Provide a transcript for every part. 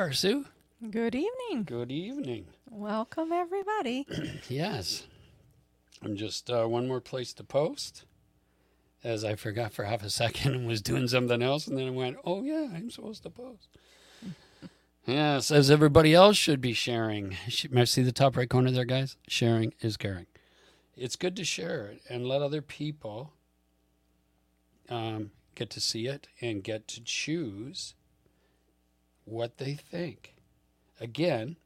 And here we are, Sue. Good evening. Good evening. Welcome, everybody. Yes. I'm just uh, one more place to post, as I forgot for half a second and was doing something else, and then I went, "Oh yeah, I'm supposed to post." yes, as everybody else should be sharing. May I see the top right corner there, guys? Sharing is caring. It's good to share it and let other people um, get to see it and get to choose what they think. Again,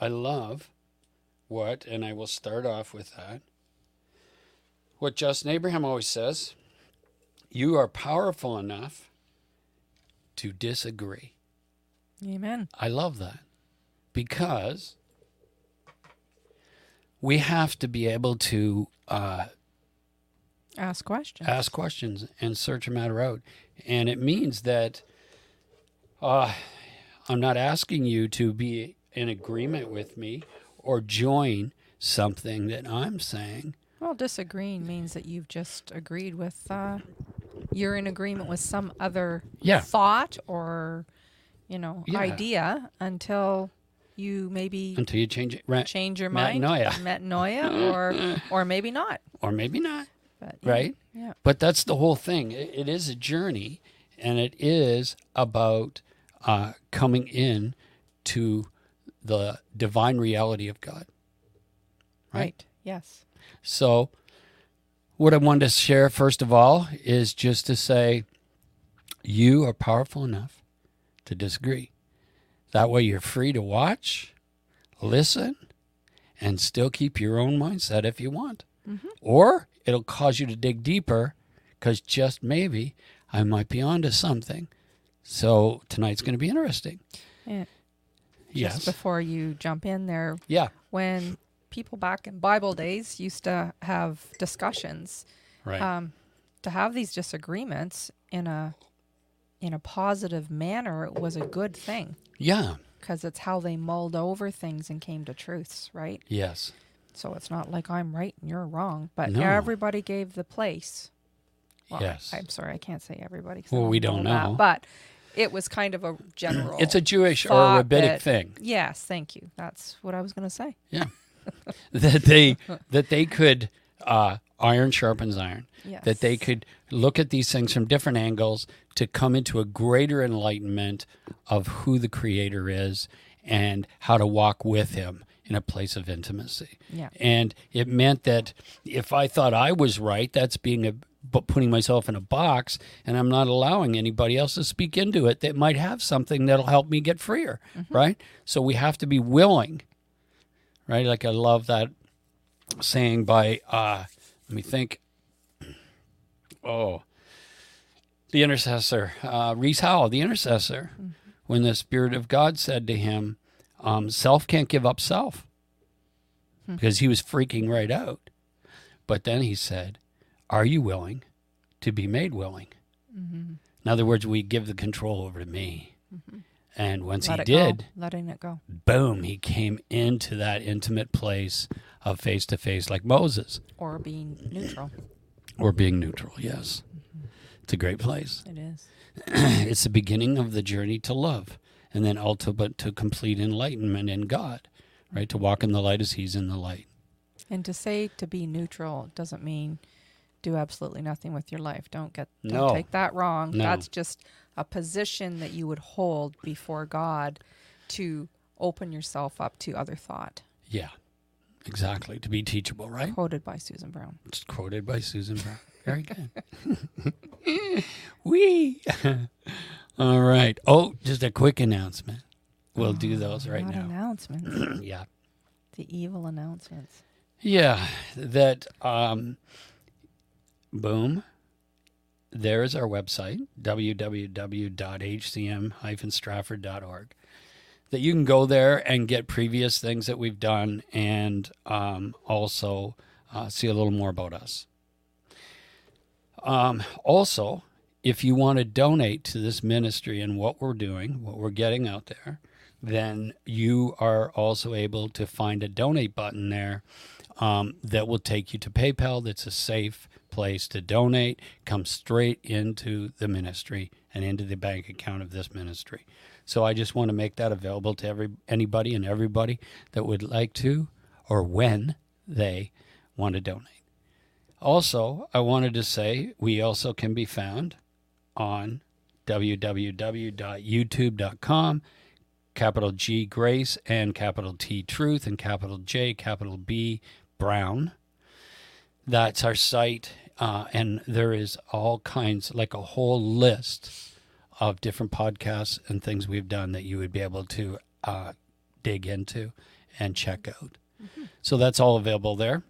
I love what, and I will start off with that. What Justin Abraham always says you are powerful enough to disagree. Amen. I love that because we have to be able to uh, Ask questions. ask questions and search a matter out. And it means that uh, I'm not asking you to be in agreement with me or join something that I'm saying. well, disagreeing means that you've just agreed with, uh, you're in agreement with some other Yeah. thought or, you know, Yeah. idea until you maybe Until you change it, right? change your mind. Metanoia. Metanoia, or, or maybe not. or maybe not, But, yeah. right? Yeah. But that's the whole thing. It, it is a journey, and it is about uh, coming in to the divine reality of God. Right. Right. Yes. So, what I wanted to share first of all is just to say you are powerful enough to disagree. That way, you're free to watch, listen, and still keep your own mindset if you want. Or it'll cause you to dig deeper because just maybe I might be onto something. So, tonight's going to be interesting. Yeah. Yes. Just before you jump in there, yeah. when people back in Bible days used to have discussions, Right. um, to have these disagreements in a in a positive manner was a good thing yeah. because it's how they mulled over things and came to truths, right? Yes. So it's not like I'm right and you're wrong, but No. everybody gave the place. Well, Yes. I'm sorry, I can't say everybody. Well, we don't that, know. but it was kind of a general. It's a Jewish or thought rabbinic that- thing. Yes, thank you. That's what I was going to say. Yeah. that they that they could uh, iron sharpens iron. Yes. That they could look at these things from different angles to come into a greater enlightenment of who the creator is and how to walk with him in a place of intimacy. Yeah. And it meant that if I thought I was right, that's being a but putting myself in a box and I'm not allowing anybody else to speak into it that might have something that'll help me get freer, right? So we have to be willing, right? Like I love that saying by uh let me think. Oh the intercessor uh Rees Howell the intercessor when the spirit of God said to him um self can't give up self because he was freaking right out. But then he said are you willing to be made willing mm-hmm. in other words we give the control over to me mm-hmm. and once Let he did go. Letting it go. boom, he came into that intimate place of face to face like Moses Or being neutral. or being neutral. Yes. Mm-hmm. It's a great place. It is. it's the beginning of the journey to love and then ultimate to complete enlightenment in God, right? To walk in the light as he's in the light. And to say to be neutral doesn't mean do absolutely nothing with your life. Don't get don't No. take that wrong. No. That's just a position that you would hold before God to open yourself up to other thought. Yeah. Exactly. To be teachable, right? Quoted by Susan Brown. It's quoted by Susan Brown. Very good. we All right. Oh, just a quick announcement. We'll do those right now. announcements. yeah. the evil announcements. Yeah, that um boom. There's our website, www.hcm-strafford.org. That you can go there and get previous things that we've done and um, also uh, see a little more about us. Um, also, if you want to donate to this ministry and what we're doing, what we're getting out there, then you are also able to find a donate button there um, that will take you to PayPal. That's a safe place to donate comes straight into the ministry and into the bank account of this ministry. So I just want to make that available to every anybody and everybody that would like to or when they want to donate. Also, I wanted to say we also can be found on www.youtube.com capital G Grace and capital T Truth and capital J capital B Brown. That's our site, uh, and there is all kinds, like a whole list of different podcasts and things we've done that you would be able to uh, dig into and check out. So that's all available there.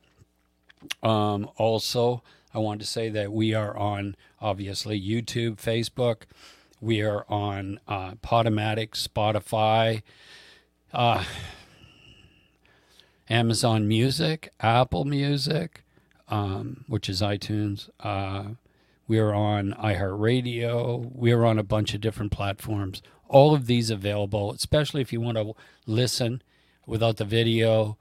Um, also, I want to say that we are on obviously YouTube, Facebook. We are on uh, Podomatic, Spotify, uh, Amazon Music, Apple Music, um, which is iTunes. Uh, we are on iHeartRadio. We are on a bunch of different platforms. All of these available, especially if you want to listen without the video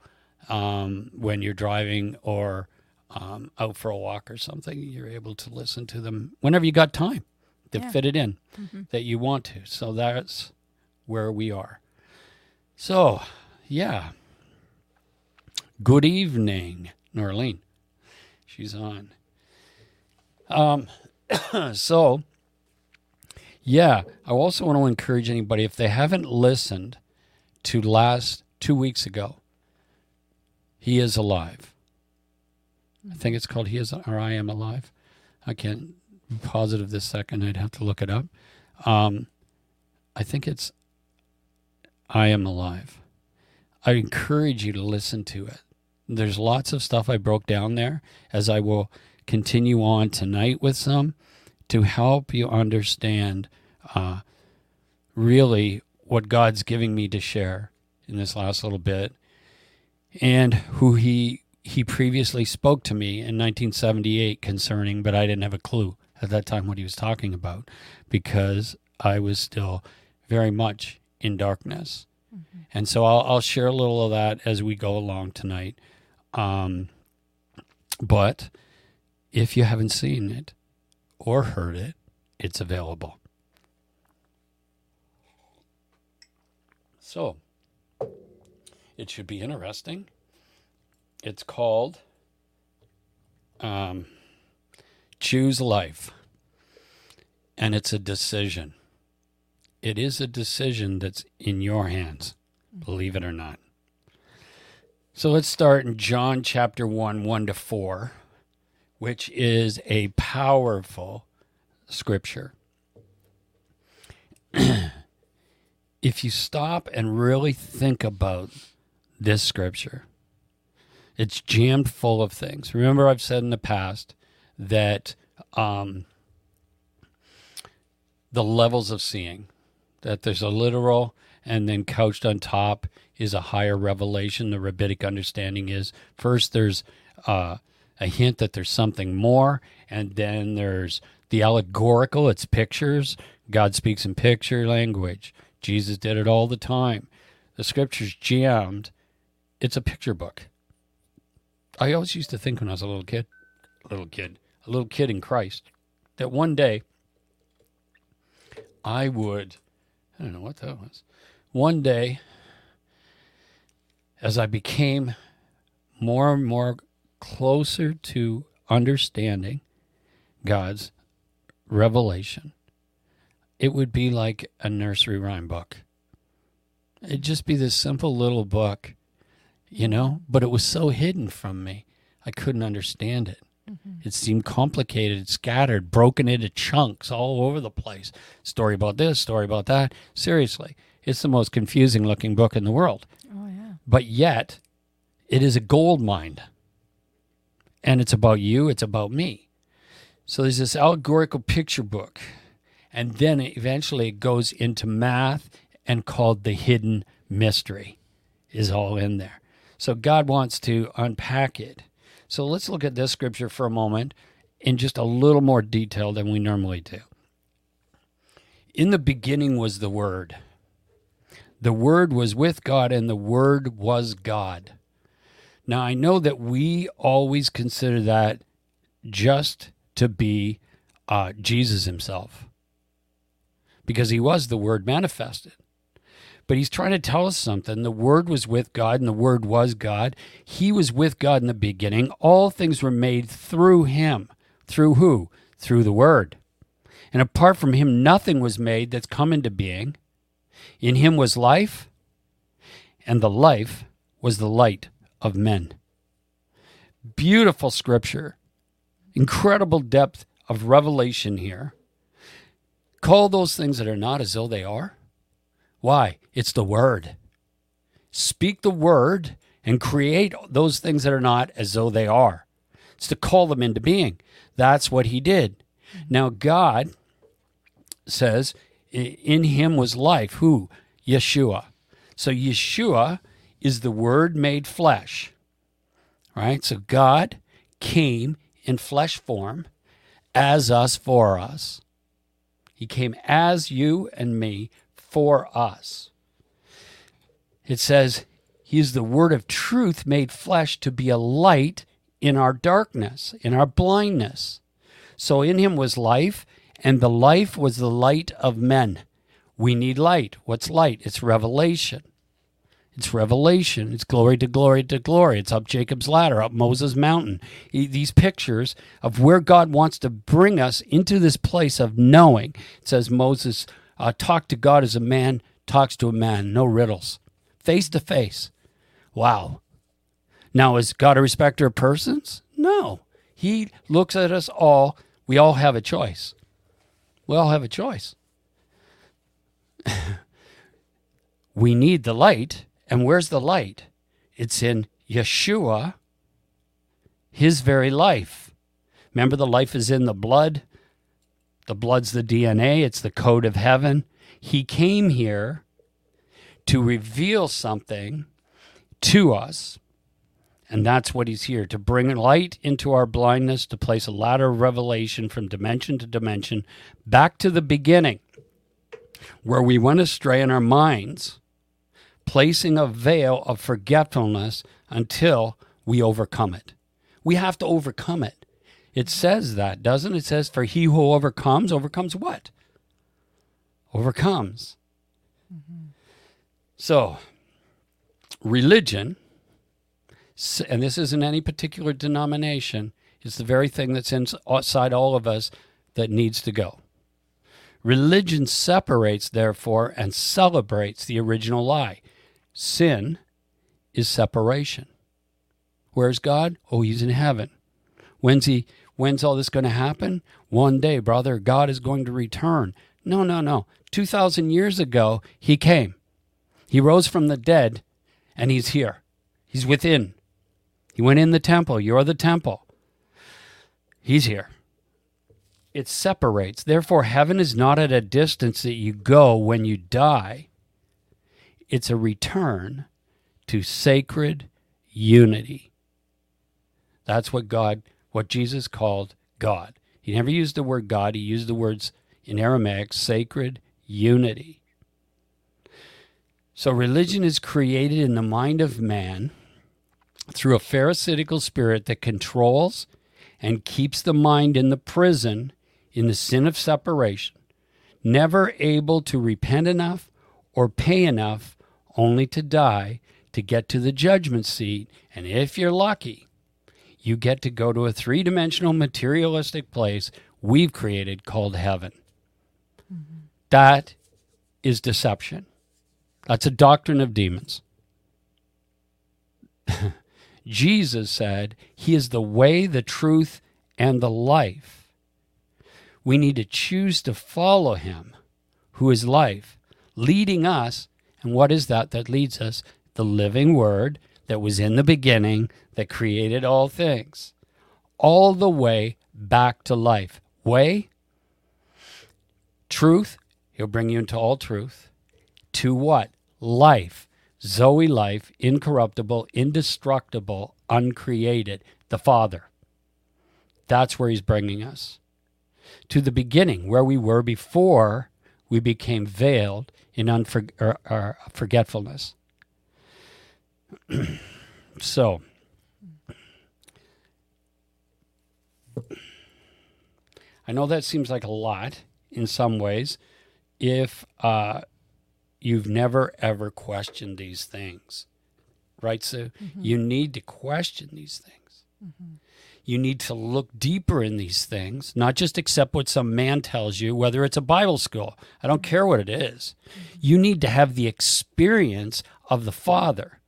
um, when you're driving or um, out for a walk or something. You're able to listen to them whenever you got time to Yeah. fit it in that you want to. So that's where we are. So, yeah. Good evening, Norlene. She's on. Um, so, yeah, I also want to encourage anybody if they haven't listened to last two weeks ago, He is Alive. I think it's called He is or I Am Alive. I can't be positive this second. I'd have to look it up. Um, I think it's I Am Alive. I encourage you to listen to it. There's lots of stuff I broke down there, as I will continue on tonight with some to help you understand uh, really what God's giving me to share in this last little bit and who he he previously spoke to me in 1978 concerning but I didn't have a clue at that time what he was talking about because I was still very much in darkness. And so I'll, I'll share a little of that as we go along tonight. Um, but if you haven't seen it or heard it, it's available. So it should be interesting. It's called um, Choose Life, and it's a decision. It is a decision that's in your hands, believe it or not. So let's start in John chapter 1, 1 to 4, which is a powerful scripture. if you stop and really think about this scripture, it's jammed full of things. Remember, I've said in the past that um, the levels of seeing, that there's a literal, and then couched on top is a higher revelation. The rabbinic understanding is first there's uh, a hint that there's something more, and then there's the allegorical, it's pictures. God speaks in picture language. Jesus did it all the time. The scripture's jammed. It's a picture book. I always used to think when I was a little kid, a little kid, a little kid in Christ, that one day I would, I don't know what that was, one day as I became more and more closer to understanding God's revelation, it would be like a nursery rhyme book. It'd just be this simple little book, you know, but it was so hidden from me, I couldn't understand it. Mm-hmm. It seemed complicated, scattered, broken into chunks all over the place. Story about this, story about that. Seriously, it's the most confusing looking book in the world. But yet, it is a gold mine. And it's about you, it's about me. So there's this allegorical picture book. And then eventually it goes into math and called the hidden mystery is all in there. So God wants to unpack it. So let's look at this scripture for a moment in just a little more detail than we normally do. In the beginning was the Word. The Word was with God, and the Word was God. Now, I know that we always consider that just to be uh, Jesus himself, because he was the Word manifested. But he's trying to tell us something. The Word was with God, and the Word was God. He was with God in the beginning. All things were made through him. Through who? Through the Word. And apart from him, nothing was made that's come into being. In him was life, and the life was the light of men. Beautiful scripture, incredible depth of revelation here. Call those things that are not as though they are. Why? It's the word. Speak the word and create those things that are not as though they are. It's to call them into being. That's what he did. Now, God says, in him was life. Who? Yeshua. So, Yeshua is the word made flesh. Right? So, God came in flesh form as us for us. He came as you and me for us. It says, He is the word of truth made flesh to be a light in our darkness, in our blindness. So in him was life, and the life was the light of men. We need light. What's light? It's revelation. It's revelation. It's glory to glory to glory. It's up Jacob's ladder, up Moses' mountain. These pictures of where God wants to bring us into this place of knowing. It says Moses uh, talked to God as a man talks to a man, no riddles, face to face. Wow. Now, is God a respecter of persons? No. He looks at us all. We all have a choice. We all have a choice. we need the light and where's the light? It's in Yeshua, his very life. Remember, the life is in the blood. The blood's the DNA, it's the code of heaven. He came here to reveal something to us. And that's what he's here to bring light into our blindness, to place a ladder of revelation from dimension to dimension back to the beginning, where we went astray in our minds placing a veil of forgetfulness until we overcome it. We have to overcome it. It says that, doesn't it? It says, For he who overcomes, overcomes what? Overcomes. Mm-hmm. So, religion, and this isn't any particular denomination, it's the very thing that's inside uh, all of us that needs to go. Religion separates, therefore, and celebrates the original lie. Sin is separation. Where's God? Oh, he's in heaven. When's he when's all this going to happen? One day, brother, God is going to return. No, no, no. 2000 years ago, he came. He rose from the dead and he's here. He's within. He went in the temple. You're the temple. He's here. It separates. Therefore, heaven is not at a distance that you go when you die. It's a return to sacred unity. That's what God, what Jesus called God. He never used the word God, he used the words in Aramaic, sacred unity. So religion is created in the mind of man through a pharisaical spirit that controls and keeps the mind in the prison in the sin of separation, never able to repent enough or pay enough only to die to get to the judgment seat. And if you're lucky, you get to go to a three dimensional materialistic place we've created called heaven. Mm-hmm. That is deception. That's a doctrine of demons. Jesus said he is the way, the truth, and the life. We need to choose to follow him, who is life, leading us and what is that that leads us? The living word that was in the beginning that created all things, all the way back to life. Way, truth, he'll bring you into all truth. To what? Life. Zoe life, incorruptible, indestructible, uncreated. The Father. That's where he's bringing us. To the beginning, where we were before we became veiled in unfor- or, or forgetfulness. so, I know that seems like a lot in some ways if uh, you've never ever questioned these things, right, Sue? Mm-hmm. You need to question these things. Mm-hmm. You need to look deeper in these things, not just accept what some man tells you, whether it's a Bible school. I don't care what it is. Mm-hmm. You need to have the experience of the Father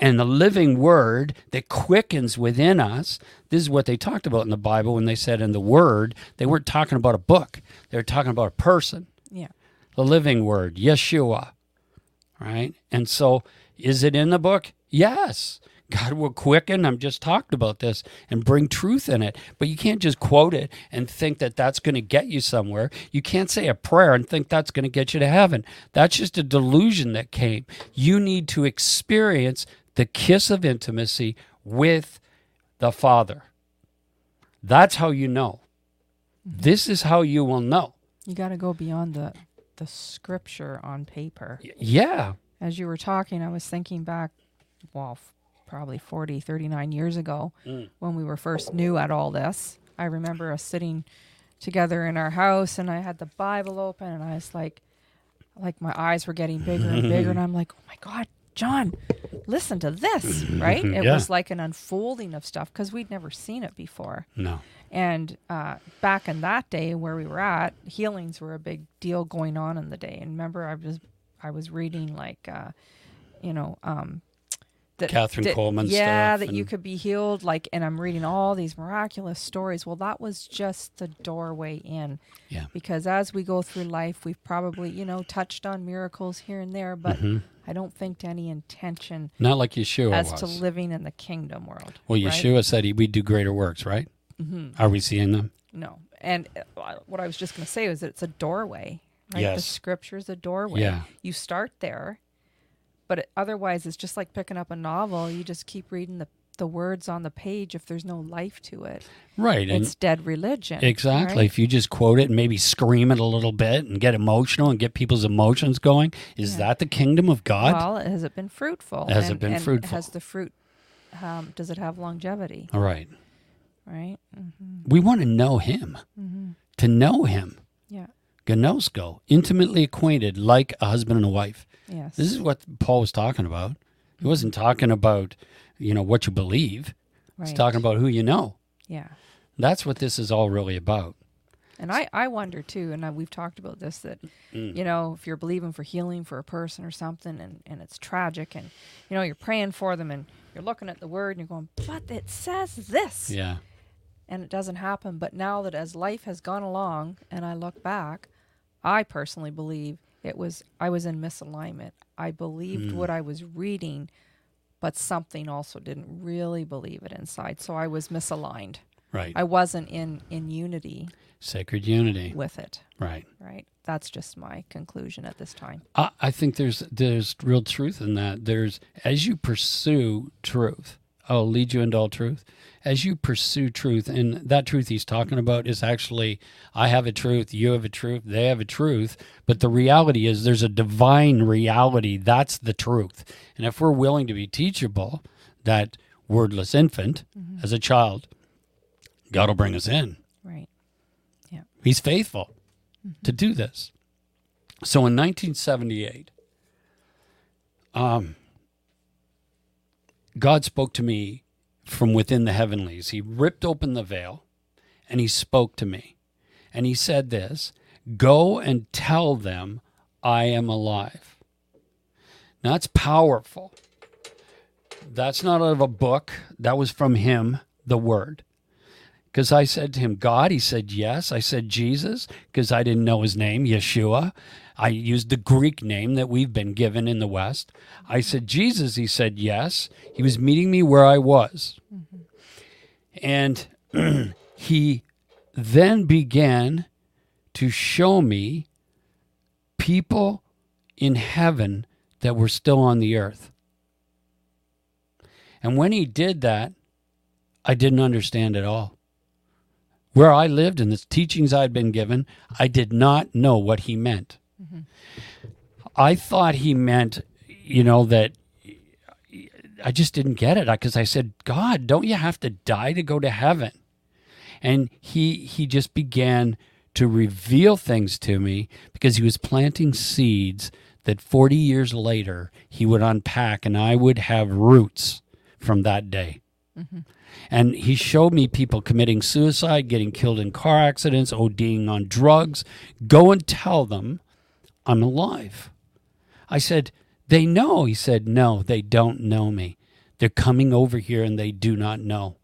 and the living word that quickens within us. This is what they talked about in the Bible when they said in the word, they weren't talking about a book, they were talking about a person, Yeah. The living word, Yeshua. Right? And so, is it in the book? Yes. God will quicken. I'm just talked about this and bring truth in it. But you can't just quote it and think that that's going to get you somewhere. You can't say a prayer and think that's going to get you to heaven. That's just a delusion that came. You need to experience the kiss of intimacy with the Father. That's how you know. Mm-hmm. This is how you will know. You got to go beyond the the scripture on paper. Yeah. As you were talking, I was thinking back, well, f- probably 40, 39 years ago Mm. when we were first new at all this. I remember us sitting together in our house and I had the Bible open and I was like, like my eyes were getting bigger and bigger. and I'm like, oh my God, John, listen to this, right? It Yeah. was like an unfolding of stuff because we'd never seen it before. No. And uh, back in that day where we were at, healings were a big deal going on in the day. And remember, I was I was reading like, uh, you know, um, that Kathryn that- Kuhlman yeah, that you could be healed. Like, and I'm reading all these miraculous stories. Well, that was just the doorway in. Yeah. Because as we go through life, we've probably you know touched on miracles here and there, but Mm-hmm. I don't think to any intention Not like Yeshua as was. to living in the kingdom world. well, right? Yeshua said he, we'd do greater works, right? Mm-hmm. Are we seeing them? No. And uh, what I was just going to say was that it's a doorway. Right? The Yes. scripture is a doorway. Yeah. You start there, but it, otherwise it's just like picking up a novel. You just keep reading the, the words on the page if there's no life to it. Right. And it's dead religion. exactly. right? If you just quote it and maybe scream it a little bit and get emotional and get people's emotions going, is Yeah. that the kingdom of God? Well, has it been fruitful? Has it been and fruitful? Has the fruit, um, does it have longevity? All right. Right? Mm-hmm. We want to know him. To know him. Yeah. Gnosko, intimately acquainted like a husband and a wife. Yes. This is what Paul was talking about. He wasn't talking about, you know, what you believe. Right. He's talking about who you know. Yeah. That's what this is all really about. And I, I wonder too, and I, we've talked about this that, Mm. you know, if you're believing for healing for a person or something and, and it's tragic and, you know, you're praying for them and you're looking at the word and you're going, but it says this. Yeah. And it doesn't happen. But now that as life has gone along and I look back, I personally believe it was, I was in misalignment. I believed Mm. what I was reading, but something also didn't really believe it inside. So I was misaligned. Right. I wasn't in, in unity Sacred unity. with it. Right. right? That's just my conclusion at this time. I, I think there's there's real truth in that. There's as you pursue truth, I'll lead you into all truth. As you pursue truth, and that truth he's talking about is actually I have a truth, you have a truth, they have a truth, but the reality is there's a divine reality. That's the truth. And if we're willing to be teachable, that wordless infant as a child, God will bring us in. Right. Yeah. He's faithful to do this. So in 1978, um, God spoke to me from within the heavenlies. He ripped open the veil and he spoke to me. And he said this Go and tell them I am alive. Now that's powerful. That's not out of a book, that was from him, the word. Because I said to him, God, he said, yes. I said, Jesus, because I didn't know his name, Yeshua. I used the Greek name that we've been given in the West. I mm-hmm. said, Jesus, he said, yes. He was meeting me where I was. Mm-hmm. And he then began to show me people in heaven that were still on the earth. And when he did that, I didn't understand at all. Where I lived and the teachings I'd been given, I did not know what he meant. Mm-hmm. I thought he meant, you know, that I just didn't get it because I said, God, don't you have to die to go to heaven? And he he just began to reveal things to me because he was planting seeds that 40 years later he would unpack and I would have roots from that day. Mm-hmm. And he showed me people committing suicide, getting killed in car accidents, ODing on drugs. Go and tell them I'm alive. I said, They know. He said, No, they don't know me. They're coming over here and they do not know.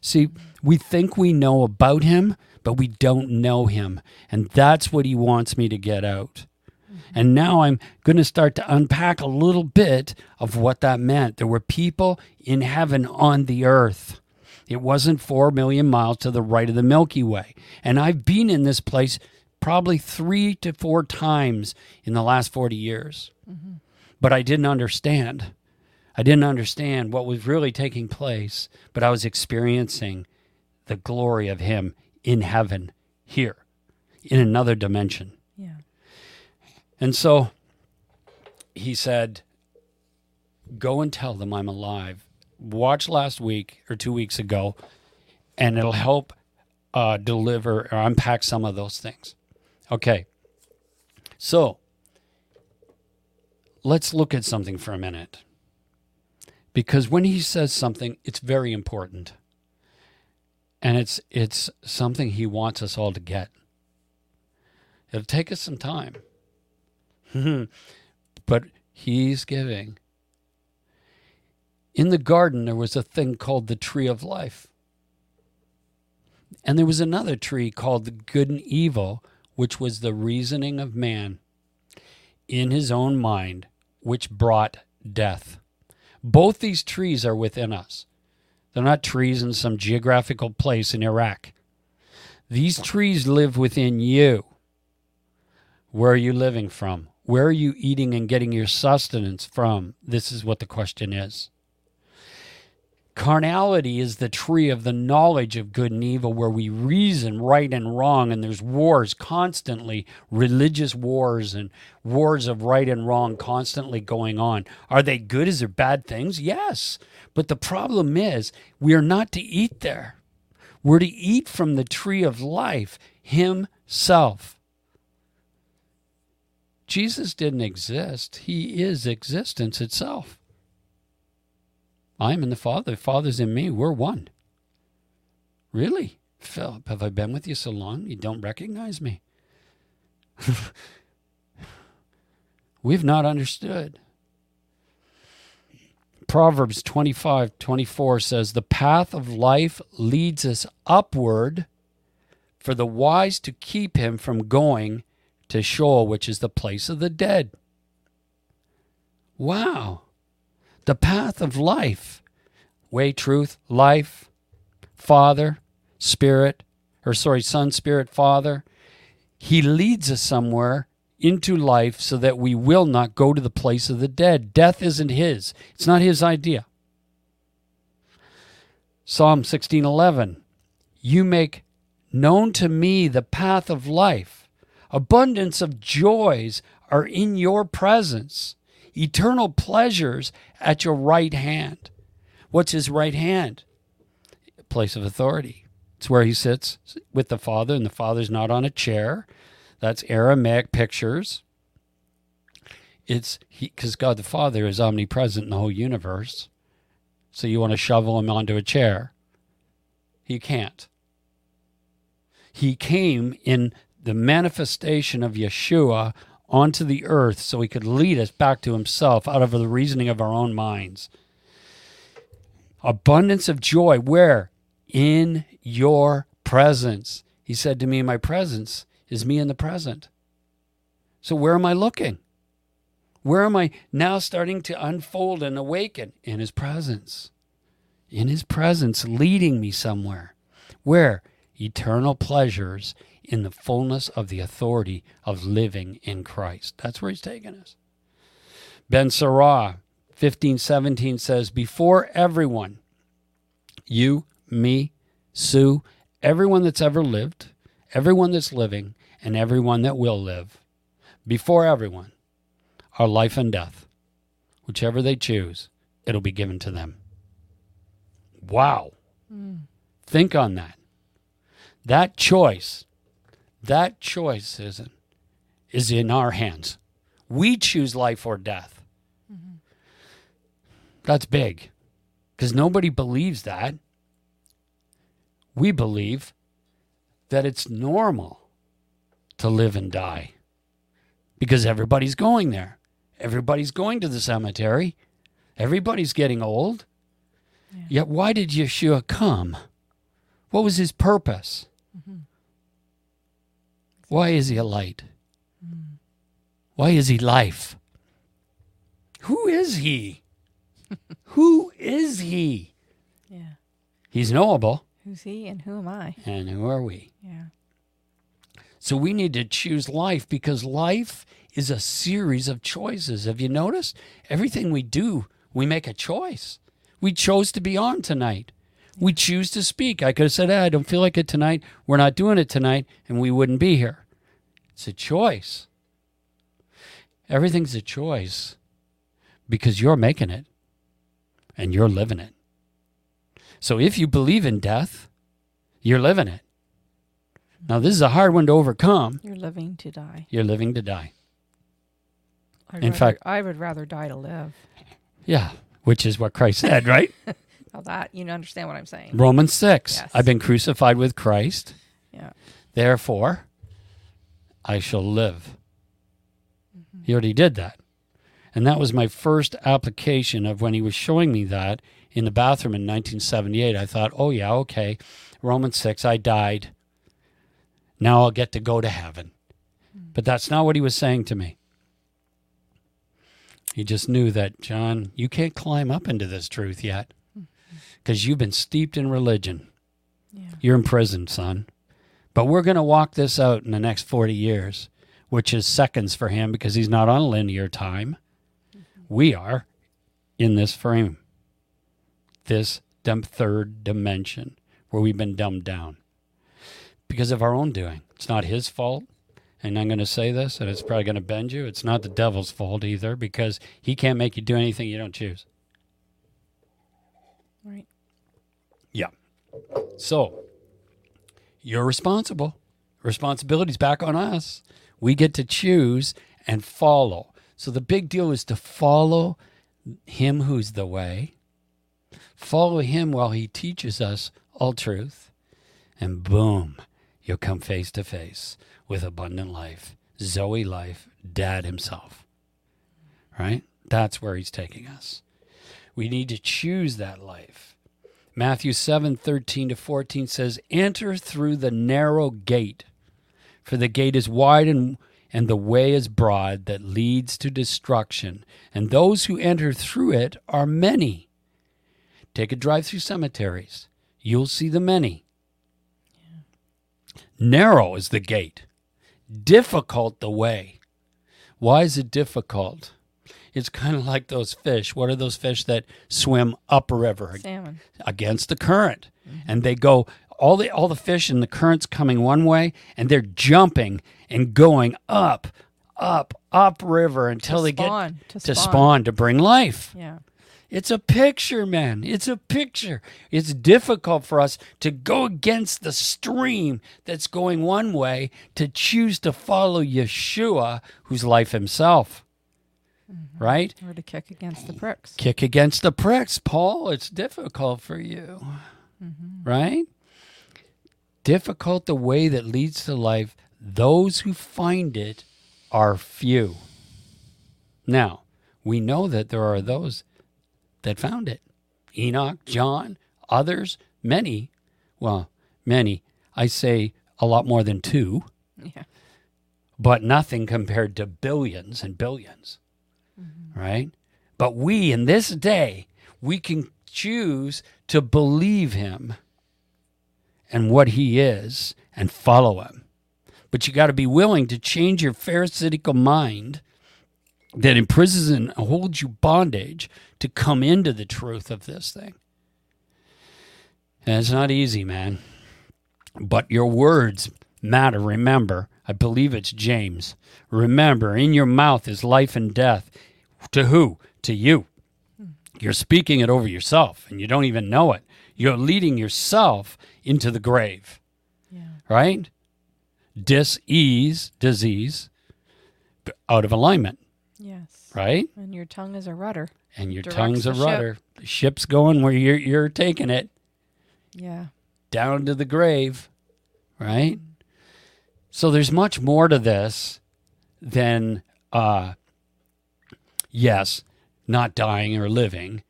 See, we think we know about him, but we don't know him. And that's what he wants me to get out. Mm-hmm. And now I'm going to start to unpack a little bit of what that meant. There were people in heaven on the earth. It wasn't four million miles to the right of the Milky Way. And I've been in this place probably three to four times in the last 40 years. But I didn't understand. I didn't understand what was really taking place, but I was experiencing the glory of Him in heaven here in another dimension. Yeah. And so he said, Go and tell them I'm alive. Watch last week or two weeks ago, and it'll help uh, deliver or unpack some of those things. Okay. So let's look at something for a minute. Because when he says something, it's very important. And it's it's something he wants us all to get. It'll take us some time. but he's giving. In the garden, there was a thing called the tree of life. And there was another tree called the good and evil, which was the reasoning of man in his own mind, which brought death. Both these trees are within us. They're not trees in some geographical place in Iraq. These trees live within you. Where are you living from? Where are you eating and getting your sustenance from? This is what the question is. Carnality is the tree of the knowledge of good and evil, where we reason right and wrong, and there's wars constantly, religious wars and wars of right and wrong constantly going on. Are they good? Is there bad things? Yes. But the problem is, we are not to eat there. We're to eat from the tree of life, Himself. Jesus didn't exist, He is existence itself. I'm in the Father, the Father's in me. We're one. Really? Philip, have I been with you so long you don't recognize me? We've not understood. Proverbs 25 24 says, The path of life leads us upward for the wise to keep him from going to Sheol, which is the place of the dead. Wow the path of life way, truth, life, Father, Spirit, or sorry, Son, Spirit, Father. He leads us somewhere into life so that we will not go to the place of the dead. Death isn't his, it's not his idea. Psalm 16:11 You make known to me the path of life. Abundance of joys are in your presence eternal pleasures at your right hand. What's his right hand? Place of authority. It's where he sits with the Father, and the Father's not on a chair. That's Aramaic pictures. It's because God the Father is omnipresent in the whole universe. So you want to shovel him onto a chair? He can't. He came in the manifestation of Yeshua onto the earth so he could lead us back to himself out of the reasoning of our own minds. Abundance of joy, where? In your presence. He said to me, My presence is me in the present. So where am I looking? Where am I now starting to unfold and awaken? In his presence. In his presence, leading me somewhere. Where? Eternal pleasures in the fullness of the authority of living in Christ. That's where he's taking us. Ben Sirah, 1517 says, Before everyone, you, me, Sue, everyone that's ever lived, everyone that's living, and everyone that will live, before everyone, are life and death. Whichever they choose, it'll be given to them. Wow. Mm. Think on that. That choice, that choice isn't is in our hands. We choose life or death. Mm-hmm. That's big because nobody believes that. We believe that it's normal to live and die because everybody's going there. Everybody's going to the cemetery. Everybody's getting old. Yet, why did Yeshua come? What was his purpose? Why is he a light? Why is he life? Who is he? who is he? Yeah. He's knowable. Who's he and who am I? And who are we? Yeah. So we need to choose life because life is a series of choices. Have you noticed? Everything we do, we make a choice. We chose to be on tonight. We choose to speak. I could have said, "Ah, I don't feel like it tonight. We're not doing it tonight, and we wouldn't be here. It's a choice. Everything's a choice because you're making it and you're living it. So if you believe in death, you're living it. Now, this is a hard one to overcome. You're living to die. You're living to die. I'd In rather- fact- I would rather die to live. Yeah, which is what Christ said, right? Now that you understand what I'm saying. Romans 6. Yes. I've been crucified with Christ. Yeah. Therefore, I shall live. Mm-hmm. He already did that. And that was my first application of when he was showing me that in the bathroom in 1978. I thought, oh, yeah, okay. Romans 6, I died. Now I'll get to go to heaven. Mm. But that's not what he was saying to me. He just knew that, John, you can't climb up into this truth yet mm-hmm. because you've been steeped in religion. Yeah. You're in prison, son. But we're going to walk this out in the next 40 years, which is seconds for him because he's not on linear time. We are in this frame, this third dimension where we've been dumbed down because of our own doing. It's not his fault. And I'm going to say this, and it's probably going to bend you. It's not the devil's fault either because he can't make you do anything you don't choose. Right. Yeah. So you're responsible. Responsibility's back on us. We get to choose and follow. So the big deal is to follow him who's the way. Follow him while he teaches us all truth. And boom, you'll come face to face with abundant life, Zoe life, dad himself. Right? That's where he's taking us. We need to choose that life. Matthew 7 13 to 14 says, Enter through the narrow gate, for the gate is wide and, and the way is broad that leads to destruction, and those who enter through it are many. Take a drive through cemeteries, you'll see the many. Narrow is the gate, difficult the way. Why is it difficult? It's kind of like those fish. What are those fish that swim upriver? Salmon. against the current and they go all the all the fish in the current's coming one way and they're jumping and going up up up river until they spawn, get to to spawn. spawn to bring life Yeah. it's a picture man it's a picture it's difficult for us to go against the stream that's going one way to choose to follow yeshua who's life himself Mm-hmm. right Or to kick against the pricks. kick against the pricks, Paul. It's difficult for you, mm-hmm. right? Difficult the way that leads to life. Those who find it are few. Now, we know that there are those that found it Enoch, John, others, many. Well, many. I say a lot more than two, Yeah. but nothing compared to billions and 1000000000s right? But we, in this day, we can choose to believe him and what he is and follow him. But you got to be willing to change your pharisaical mind that imprisons and holds you bondage to come into the truth of this thing. And it's not easy, man. But your words matter. Remember, I believe it's James. Remember, in your mouth is life and death. To who? To you. You're speaking it over yourself, and you don't even know it. You're leading yourself into the grave. Yeah. right? Dis-ease, disease, out of alignment, Yes. right? And your tongue is a rudder. And your Directs tongue's a the ship. rudder. The ship's going where you're you're taking it Yeah. down to the grave, right? So there's much more to this than uh yes, not dying or living.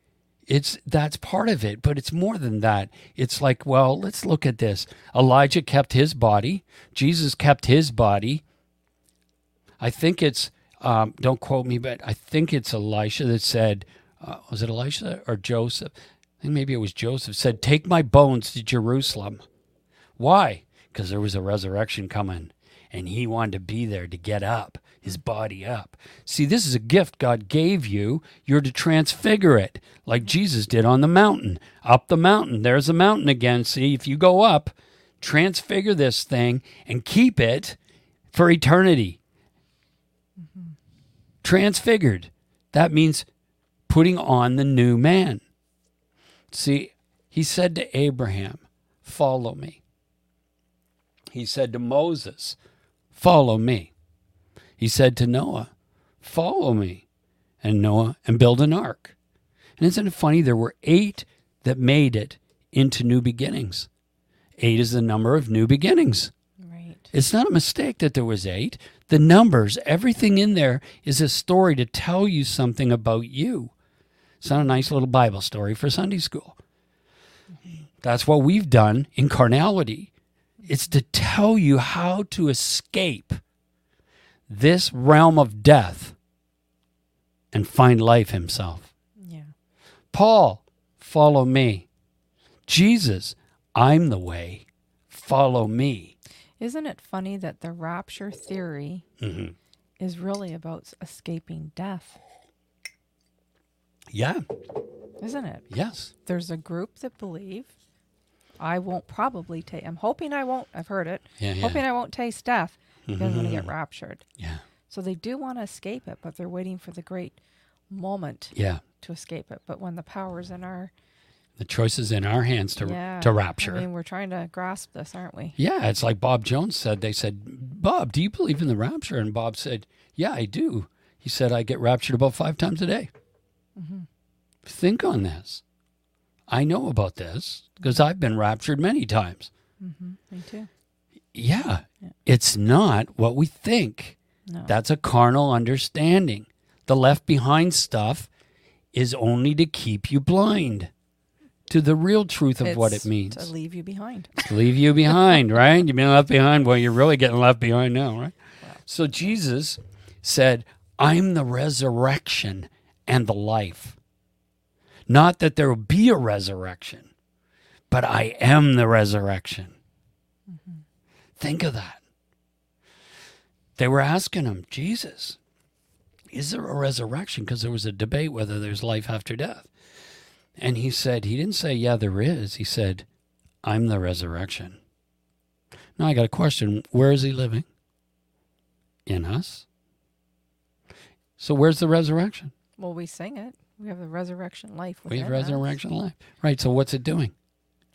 It's that's part of it, but it's more than that. It's like, well, let's look at this. Elijah kept his body. Jesus kept his body. I think it's um, don't quote me, but I think it's Elisha that said, uh, was it Elisha or Joseph? I think maybe it was Joseph said, "Take my bones to Jerusalem." Why? Because there was a resurrection coming, and he wanted to be there to get up, his body up. See, this is a gift God gave you. You're to transfigure it, like Jesus did on the mountain. Up the mountain. There's the mountain again. See, if you go up, transfigure this thing and keep it for eternity. Mm-hmm. Transfigured. That means putting on the new man. See, he said to Abraham, Follow me. He said to Moses, Follow me. He said to Noah, Follow me. And Noah, and build an ark. And isn't it funny? There were eight that made it into new beginnings. Eight is the number of new beginnings. Right. It's not a mistake that there was eight. The numbers, everything in there is a story to tell you something about you. It's not a nice little Bible story for Sunday school. That's what we've done in carnality. It's to tell you how to escape this realm of death and find life himself. Yeah. Paul, follow me. Jesus, I'm the way. Follow me. Isn't it funny that the rapture theory Mhm. is really about escaping death? Yeah, Isn't it? yes. There's a group that believe I won't probably take. I'm hoping I won't. I've heard it. Yeah, yeah. Hoping I won't taste death because I'm going to get raptured. Yeah. So they do want to escape it, but they're waiting for the great moment Yeah. to escape it. But when the power's in our The choice is in our hands to yeah, to rapture. I mean, we're trying to grasp this, aren't we? yeah, it's like Bob Jones said. They said, "Bob, do you believe in the rapture?" And Bob said, "Yeah, I do." He said, "I get raptured about five times a day." Mm-hmm. Think on this. I know about this because I've been raptured many times. Mm-hmm. Me too. Yeah, Yeah. it's not what we think. No. That's a carnal understanding. The left behind stuff is only to keep you blind to the real truth of what it means. to leave you behind. to leave you behind, right? You've been left behind. Well, you're really getting left behind now, right? So Jesus said, I'm the resurrection and the life. Not that there will be a resurrection, but I am the resurrection. Think of that. They were asking him, Jesus, is there a resurrection? Because there was a debate whether there's life after death. And he said, he didn't say, yeah, there is. He said, I'm the resurrection. Now I got a question. Where is he living? In us. So where's the resurrection? Well, we sing it. We have the resurrection life. We have within us. resurrection life. Right. So what's it doing?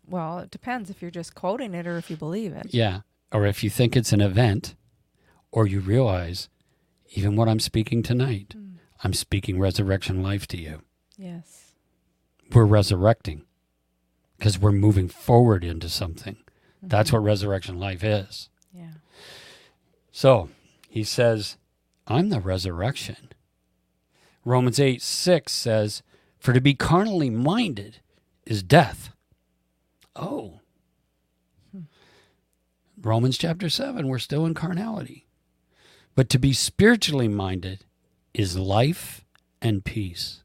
Well, it depends if you're just quoting it or if you believe it. Yeah. Or if you think it's an event, or you realize even what I'm speaking tonight, Mm. I'm speaking resurrection life to you. Yes. We're resurrecting because we're moving forward into something. That's Mhm. what resurrection life is. Yeah. So he says, I'm the resurrection. Romans 8 6 says, For to be carnally minded is death. Oh. Romans chapter 7, we're still in carnality. But to be spiritually minded is life and peace.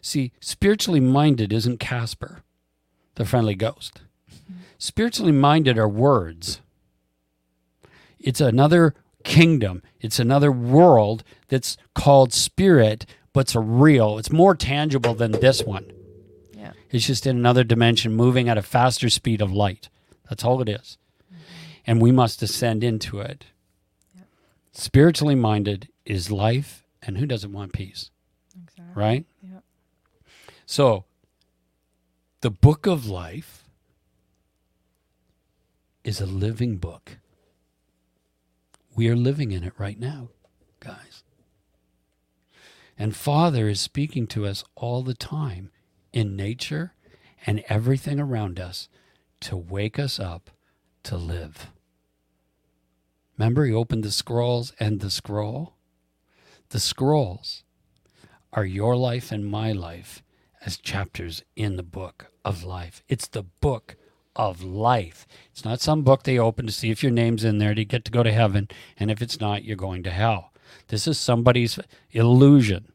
See, spiritually minded isn't Casper, the friendly ghost. Spiritually minded are words. It's another kingdom. It's another world that's called spirit, but it's a real. It's more tangible than this one. Yeah. It's just in another dimension, moving at a faster speed of light. That's all it is. And we must descend into it. Yep. Spiritually minded is life, and who doesn't want peace, Exactly. right? Yep. So, the book of life is a living book. We are living in it right now, guys. And Father is speaking to us all the time in nature and everything around us to wake us up to live. Remember, he opened the scrolls and the scroll? The scrolls are your life and my life as chapters in the book of life. It's the book of life. It's not some book they open to see if your name's in there to get to go to heaven, and if it's not, you're going to hell. This is somebody's illusion.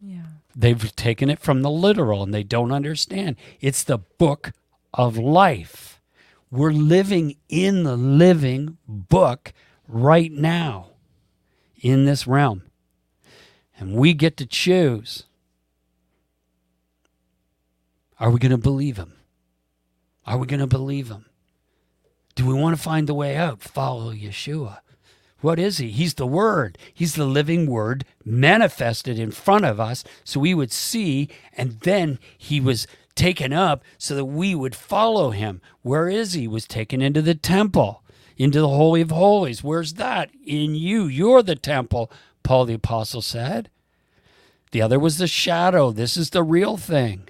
Yeah. They've taken it from the literal and they don't understand. It's the book of life. We're living in the living book right now in this realm. And we get to choose. Are we going to believe him? Are we going to believe him? Do we want to find the way out? Follow Yeshua. What is he? He's the Word. He's the living Word manifested in front of us so we would see, and then he was taken up so that we would follow him. Where is he? was taken into the temple, into the Holy of Holies. Where's that? In you. You're the temple, Paul the Apostle said. The other was the shadow. This is the real thing.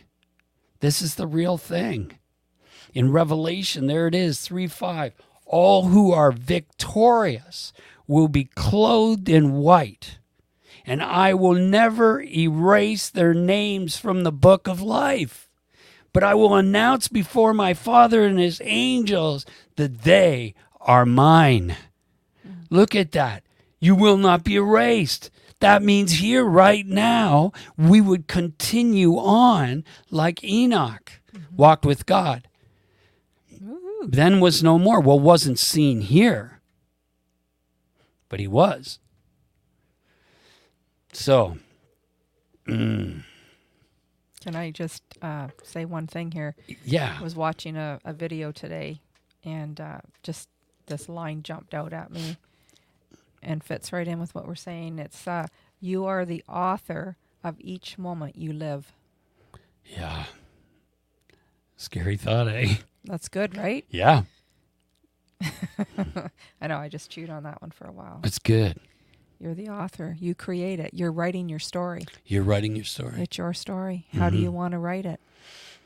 This is the real thing. In Revelation, there it is, 3 5. All who are victorious will be clothed in white, and I will never erase their names from the book of life. But I will announce before my Father and his angels that they are mine. Look at that. You will not be erased. That means here, right now, we would continue on like Enoch walked with God. Then was no more. Well, wasn't seen here, but he was. So, mm, Can I just uh, say one thing here? yeah. I was watching a, a video today, and uh, just this line jumped out at me, and fits right in with what we're saying. It's uh, you are the author of each moment you live. Yeah. Scary thought, eh? That's good, right? Yeah, I know. I just chewed on that one for a while. it's good. You're the author. You create it. You're writing your story. You're writing your story It's your story. How do Mhm. you want to write it?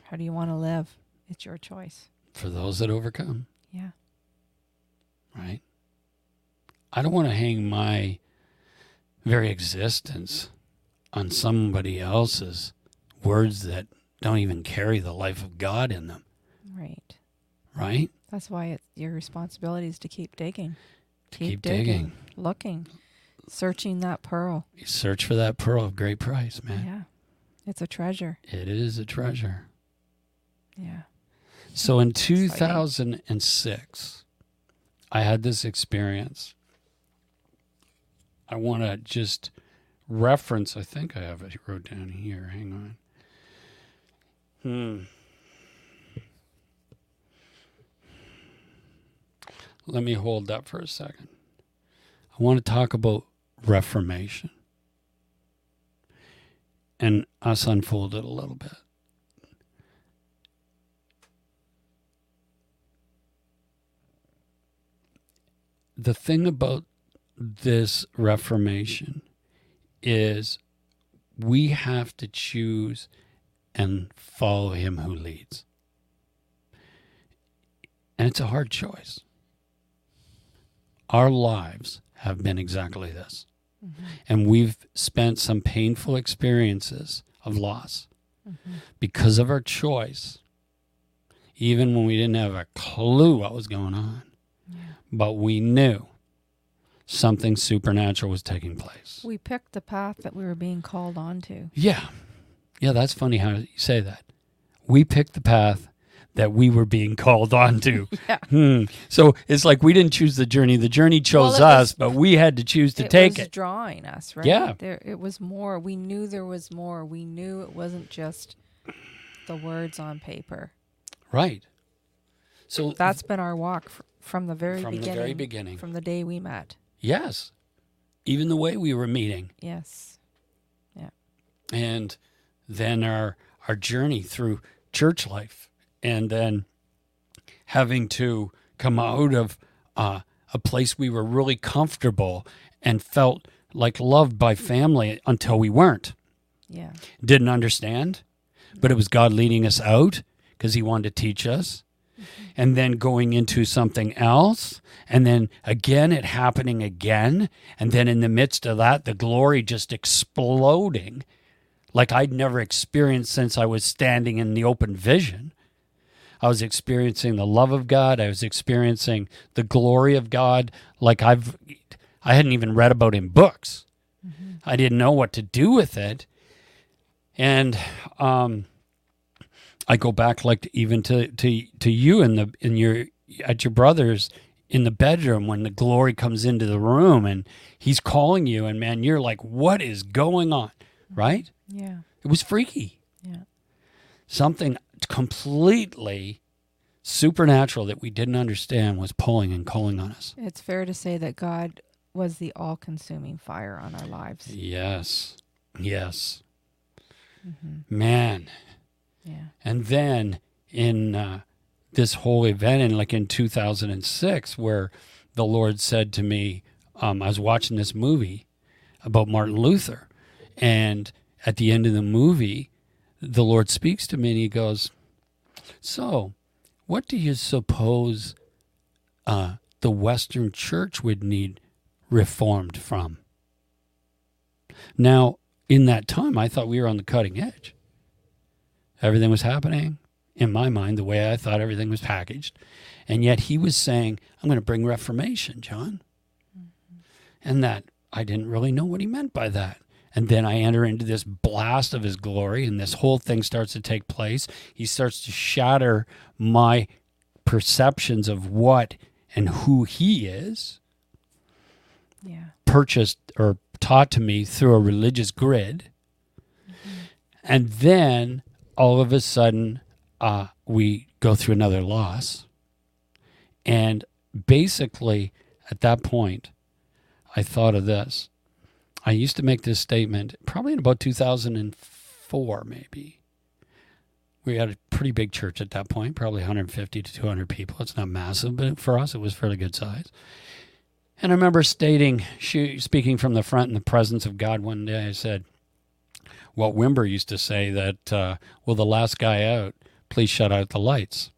How do you want to live? It's your choice. for those that overcome, Yeah. right? I don't want to hang my very existence on somebody else's words that don't even carry the life of God in them, Right. right? That's why it's your responsibility is to keep digging. To keep digging. looking, searching that pearl. You search for that pearl of great price, man. Yeah. It's a treasure. It is a treasure. Yeah. So in 2006, I had this experience. I want to just reference, I think I have it wrote down here. Hang on. Hmm. Let me hold that for a second. I want to talk about Reformation and us unfold it a little bit. the thing about this reformation is we have to choose and follow him who leads. And it's a hard choice. Our lives have been exactly this. Mm-hmm. And we've spent some painful experiences of loss mm-hmm. because of our choice, even when we didn't have a clue what was going on but we knew something supernatural was taking place. We picked the path that we were being called onto. Yeah. Yeah, that's funny how you say that. We picked the path that we were being called onto. Yeah. Hmm. So it's like we didn't choose the journey. The journey chose Well, it was- us, but we had to choose to it take was it. drawing us, right? Yeah. There it was more. We knew there was more. We knew it wasn't just the words on paper. Right. So That's been our walk f- from the very beginning. from the very beginning. From the day we met. yes. Even the way we were meeting. Yes. Yeah. And then our our journey through church life and then having to come out of uh, a place we were really comfortable and felt like loved by family until we weren't. Yeah. Didn't understand, but it was God leading us out because He wanted to teach us. And then going into something else, and then again, it happening again. And then in the midst of that, the glory just exploding like I'd never experienced since I was standing in the open vision. I was experiencing the love of God. I was experiencing the glory of God like I've I hadn't even read about in books. I didn't know what to do with it. And um, I go back like even to, to to you in the in your at your brother's in the bedroom when the glory comes into the room and he's calling you and man you're like what is going on right Yeah. it was freaky Yeah. something completely supernatural that we didn't understand was pulling and calling on us It's fair to say that God was the all consuming fire on our lives. yes yes Mm-hmm. man Yeah. And then in uh, this whole event, in like in 2006, where the Lord said to me, um, I was watching this movie about Martin Luther, and at the end of the movie, the Lord speaks to me and he goes, So, what do you suppose uh, the Western church would need reformed from? Now, in that time, I thought we were on the cutting edge everything was happening in my mind the way I thought everything was packaged. And yet he was saying, I'm going to bring reformation, John. And that I didn't really know what he meant by that. And then I enter into this blast of his glory, and this whole thing starts to take place. He starts to shatter my perceptions of what and who he is, Yeah. purchased or taught to me through a religious grid. And then all of a sudden, uh, we go through another loss. And basically, at that point, I thought of this. I used to make this statement probably in about 2004, maybe. We had a pretty big church at that point, probably 150 to 200 people. It's not massive, but for us, it was fairly good size. And I remember stating, speaking from the front in the presence of God one day, I said, Walt Wimber used to say that, uh, well, the last guy out, please shut out the lights.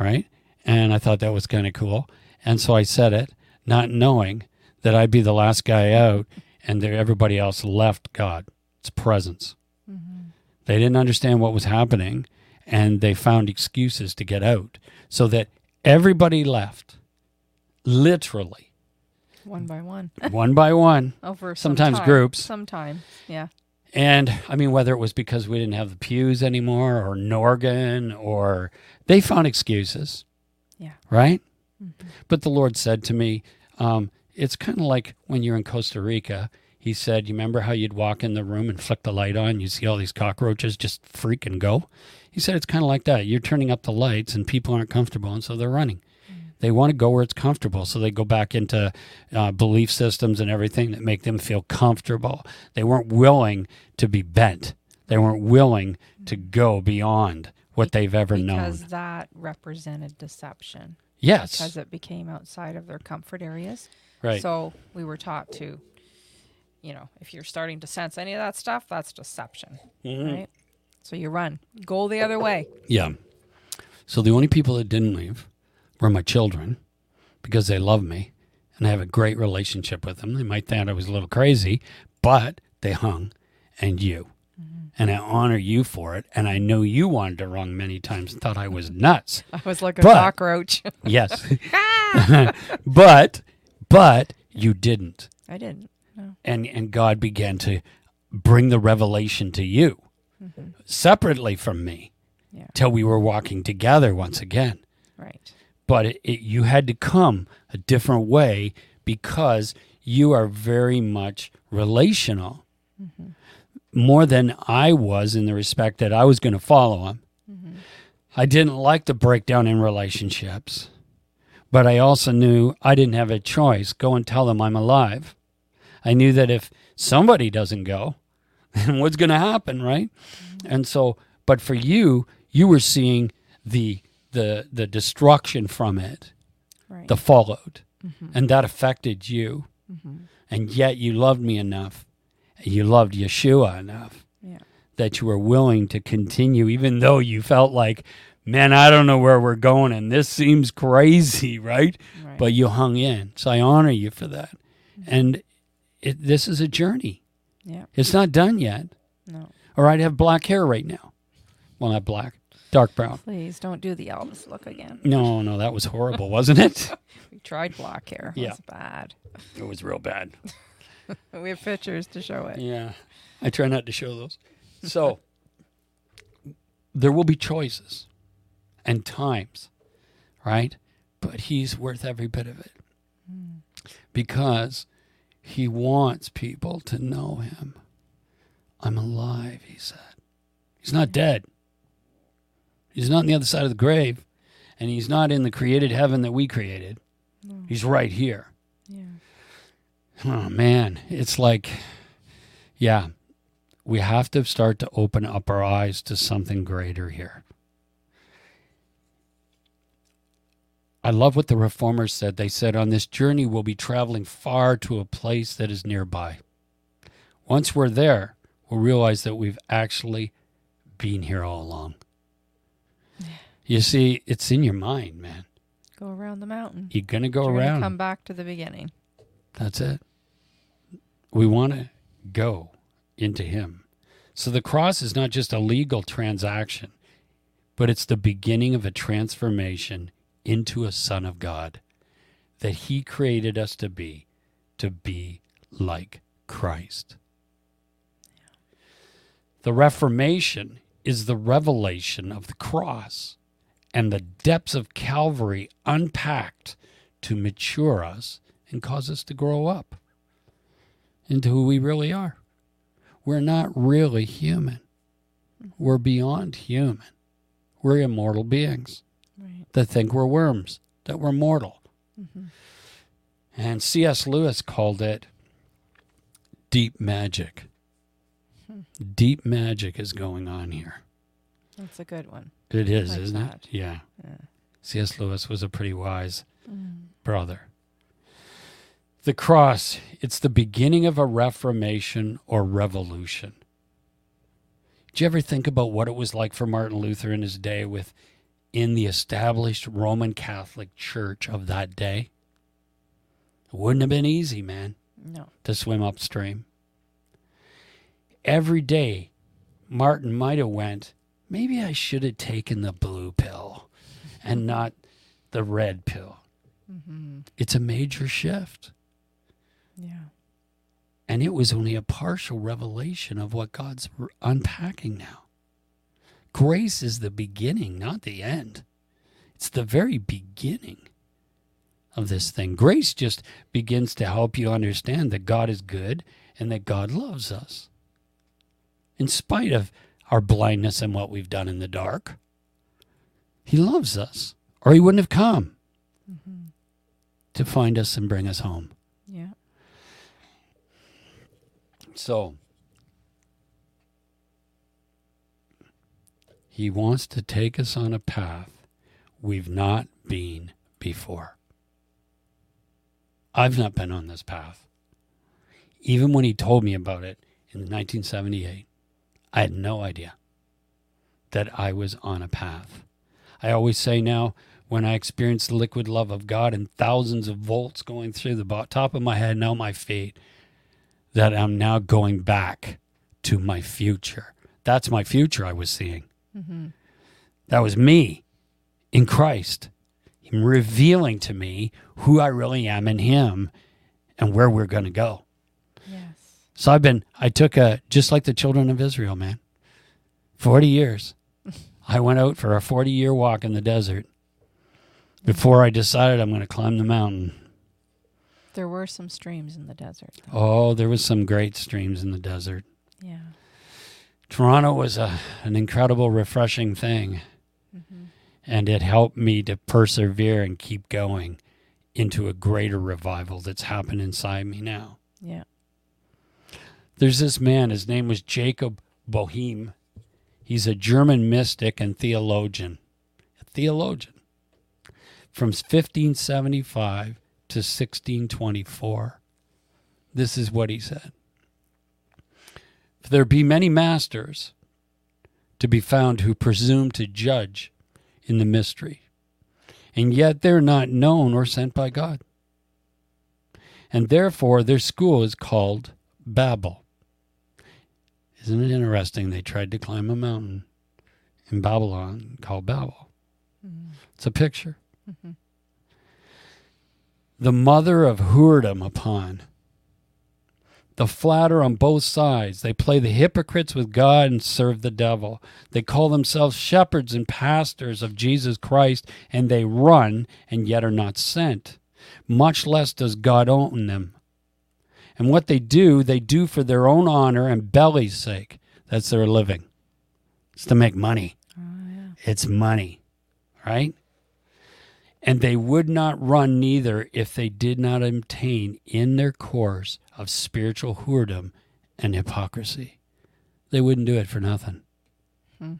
Right? And I thought that was kind of cool. And so I said it, not knowing that I'd be the last guy out and everybody else left God's presence. They didn't understand what was happening and they found excuses to get out so that everybody left, literally, One by one. one by one. Over Sometimes time. groups. Sometimes, Yeah. And I mean, whether it was because we didn't have the pews anymore or an organ or they found excuses. Yeah. Right? But the Lord said to me, um, it's kind of like when you're in Costa Rica. He said, You remember how you'd walk in the room and flick the light on? You see all these cockroaches just freak and go? He said, It's kind of like that. You're turning up the lights and people aren't comfortable, and so they're running. They want to go where it's comfortable. So they go back into uh, belief systems and everything that make them feel comfortable. They weren't willing to be bent, they weren't willing to go beyond what they've ever Because known. Because that represented deception. Yes. Because it became outside of their comfort areas. Right. So we were taught to, you know, if you're starting to sense any of that stuff, that's deception. Mhm. Right? So you run. Go the other way. Yeah. So the only people that didn't leave were my children because they love me and I have a great relationship with them. They might think I was a little crazy, but they hung and you. And I honor you for it. And I know you wanted to run many times and thought I was nuts. I was like a But- cockroach. Yes. but but you didn't. I didn't. No. And and God began to bring the revelation to you mm-hmm. separately from me Yeah. till we were walking together once again. Right. but it, it, you had to come a different way because you are very much relational mm-hmm. more than I was in the respect that I was going to follow him. Mm-hmm. I didn't like the breakdown in relationships, but I also knew I didn't have a choice. Go and tell them I'm alive. I knew that if somebody doesn't go, then what's going to happen, right? And so, but for you, you were seeing the the the destruction from it Right. the fallout, Mhm. and that affected you, Mhm. and yet you loved me enough, you loved Yeshua enough Yeah. that you were willing to continue, even though you felt like, man, I don't know where we're going, and this seems crazy, right? Right. But you hung in. So I honor you for that. Mm-hmm. And it, this is a journey. yeah. It's not done yet. No. Or I'd have black hair right now. Well, not black, dark brown. Please don't do the Elvis look again. No, no, that was horrible, wasn't it? We tried black hair. It Yeah. was bad. It was real bad. We have pictures to show it. Yeah. I try not to show those. So there will be choices and times, right? But he's worth every bit of it because he wants people to know him. I'm alive, he said. He's not dead. He's not on the other side of the grave, and he's not in the created heaven that we created. No. He's right here. Yeah. Oh man, it's like, yeah, we have to start to open up our eyes to something greater here. I love what the reformers said. They said, on this journey, we'll be traveling far to a place that is nearby. Once we're there, we'll realize that we've actually been here all along. You see, it's in your mind, man. Go around the mountain. You're going to go You're around. Come back to the beginning. That's it. We want to go into Him. So the cross is not just a legal transaction, but it's the beginning of a transformation into a Son of God that He created us to be, to be like Christ. The Reformation is the revelation of the cross and the depths of Calvary unpacked to mature us and cause us to grow up into who we really are. We're not really human. We're beyond human. We're immortal beings Right. that think we're worms, that we're mortal. Mhm. And C.S. Lewis called it deep magic. Deep magic is going on here. That's a good one. It is, Like isn't that. it? Yeah. Yeah. C.S. Lewis was a pretty wise Mm. brother. The cross, it's the beginning of a reformation or revolution. Did you ever think about what it was like for Martin Luther in his day with in the established Roman Catholic Church of that day? It wouldn't have been easy, man, No. to swim upstream. Every day, Martin might have went, maybe I should have taken the blue pill and not the red pill Mm-hmm. it's a major shift. Yeah. And it was only a partial revelation of what God's unpacking now. Grace is the beginning, not the end. It's the very beginning of this thing. Grace just begins to help you understand that God is good and that God loves us. In spite of our blindness and what we've done in the dark, He loves us, or He wouldn't have come Mm-hmm. to find us and bring us home. Yeah. So he wants to take us on a path we've not been before. I've not been on this path. Even when he told me about it in 1978, I had no idea that I was on a path. I always say now, when I experience the liquid love of God and thousands of volts going through the top of my head and out my feet, that I'm now going back to my future. That's my future I was seeing. Mm-hmm. That was me in Christ. Him revealing to me who I really am in Him and where we're going to go. Yes. So I've been, I took a, just like the children of Israel, man, 40 years. I went out for a 40 year walk in the desert before I decided I'm going to climb the mountain. There were some streams in the desert. though. Oh, there was some great streams in the desert. Yeah. Toronto was a, an incredible, refreshing thing. Mm-hmm. And it helped me to persevere and keep going into a greater revival that's happened inside me now. Yeah. There's this man, his name was Jacob Boehme. He's a German mystic and theologian. A theologian. from 1575 to 1624. This is what he said. If there be many masters to be found who presume to judge in the mystery, and yet they're not known or sent by God. And therefore their school is called Babel. Isn't it interesting? They tried to climb a mountain in Babylon called Babel. Mm-hmm. It's a picture. Mm-hmm. The mother of whoredom upon the flatter on both sides. They play the hypocrites with God and serve the devil. They call themselves shepherds and pastors of Jesus Christ, and they run and yet are not sent. Much less does God own them. And what they do, they do for their own honor and belly's sake. That's their living. It's to make money. Oh, yeah. It's money, right? And they would not run neither if they did not obtain in their course of spiritual whoredom and hypocrisy. They wouldn't do it for nothing. Hmm.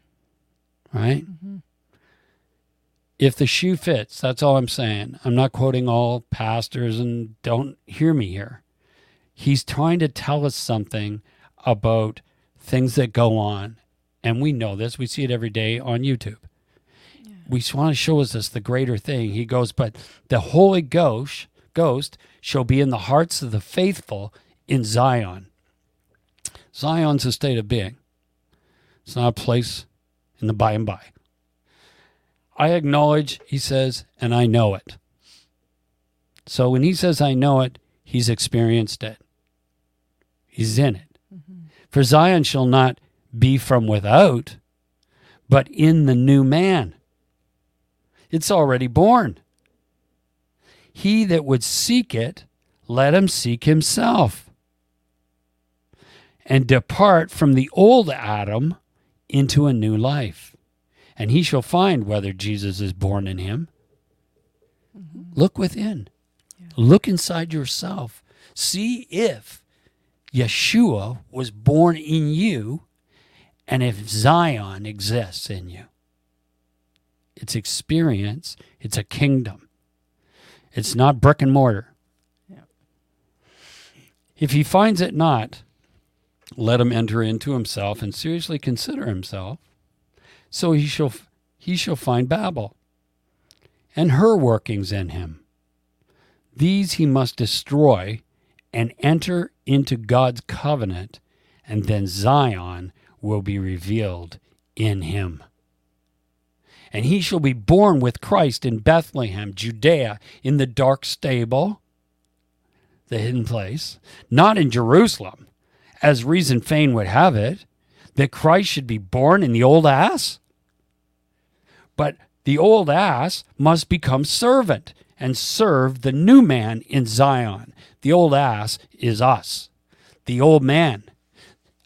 Right? Mm-hmm. If the shoe fits, that's all I'm saying. I'm not quoting all pastors and don't hear me here. He's trying to tell us something about things that go on. And we know this. We see it every day on YouTube we want to show us this the greater thing. He goes, but the Holy Ghost, Ghost shall be in the hearts of the faithful in Zion. Zion's a state of being. It's not a place in the by and by. I acknowledge, he says, and I know it. So when he says I know it, he's experienced it. He's in it. Mm-hmm. For Zion shall not be from without, but in the new man it's already born. He that would seek it, let him seek himself and depart from the old Adam into a new life. And he shall find whether Jesus is born in him. Mm-hmm. Look within, yeah. look inside yourself. See if Yeshua was born in you and if Zion exists in you it's experience, it's a kingdom. It's not brick and mortar. If he finds it not, let him enter into himself and seriously consider himself. So he shall he shall find Babel and her workings in him. These he must destroy and enter into God's covenant, and then Zion will be revealed in him and he shall be born with Christ in Bethlehem, Judea, in the dark stable, the hidden place, not in Jerusalem, as reason fain would have it, that Christ should be born in the old ass? But the old ass must become servant and serve the new man in Zion. The old ass is us, the old man,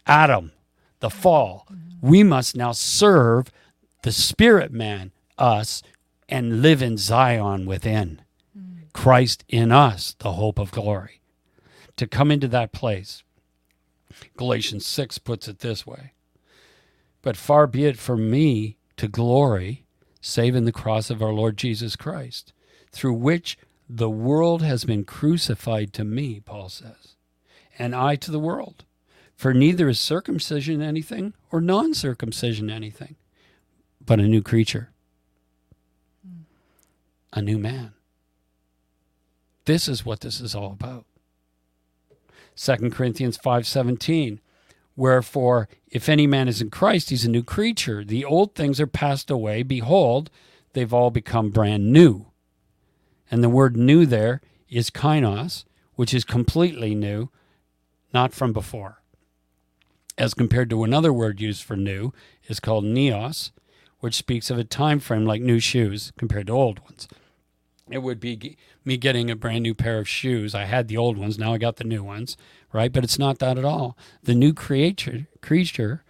Adam, the fall. We must now serve the spirit man, us, and live in Zion within. Mm. Christ in us, the hope of glory. To come into that place. Galatians 6 puts it this way But far be it from me to glory, save in the cross of our Lord Jesus Christ, through which the world has been crucified to me, Paul says, and I to the world. For neither is circumcision anything or non circumcision anything but a new creature, a new man. This is what this is all about. 2 Corinthians 5:17 Wherefore if any man is in Christ he's a new creature the old things are passed away behold they've all become brand new. And the word new there is kainos which is completely new not from before. As compared to another word used for new is called neos which speaks of a time frame like new shoes compared to old ones. It would be me getting a brand new pair of shoes. I had the old ones, now I got the new ones, right? But it's not that at all. The new creature, creature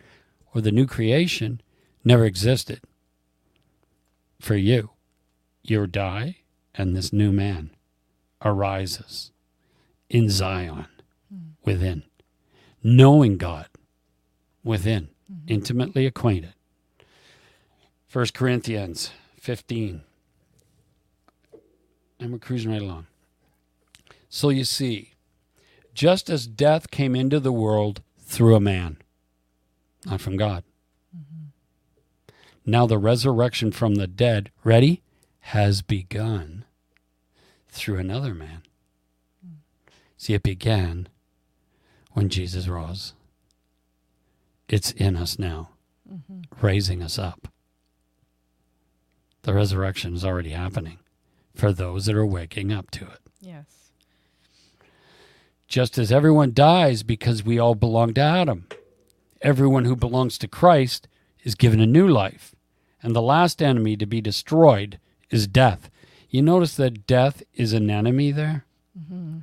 or the new creation never existed for you. You die, and this new man arises in Zion within, knowing God within, mm-hmm. intimately acquainted 1 Corinthians 15. And we're cruising right along. So you see, just as death came into the world through a man, not from God. Mm-hmm. Now the resurrection from the dead, ready, has begun through another man. Mm. See, it began when Jesus rose. It's in us now, mm-hmm. raising us up. The resurrection is already happening for those that are waking up to it. Yes. Just as everyone dies because we all belong to Adam, everyone who belongs to Christ is given a new life. And the last enemy to be destroyed is death. You notice that death is an enemy there? Mm-hmm.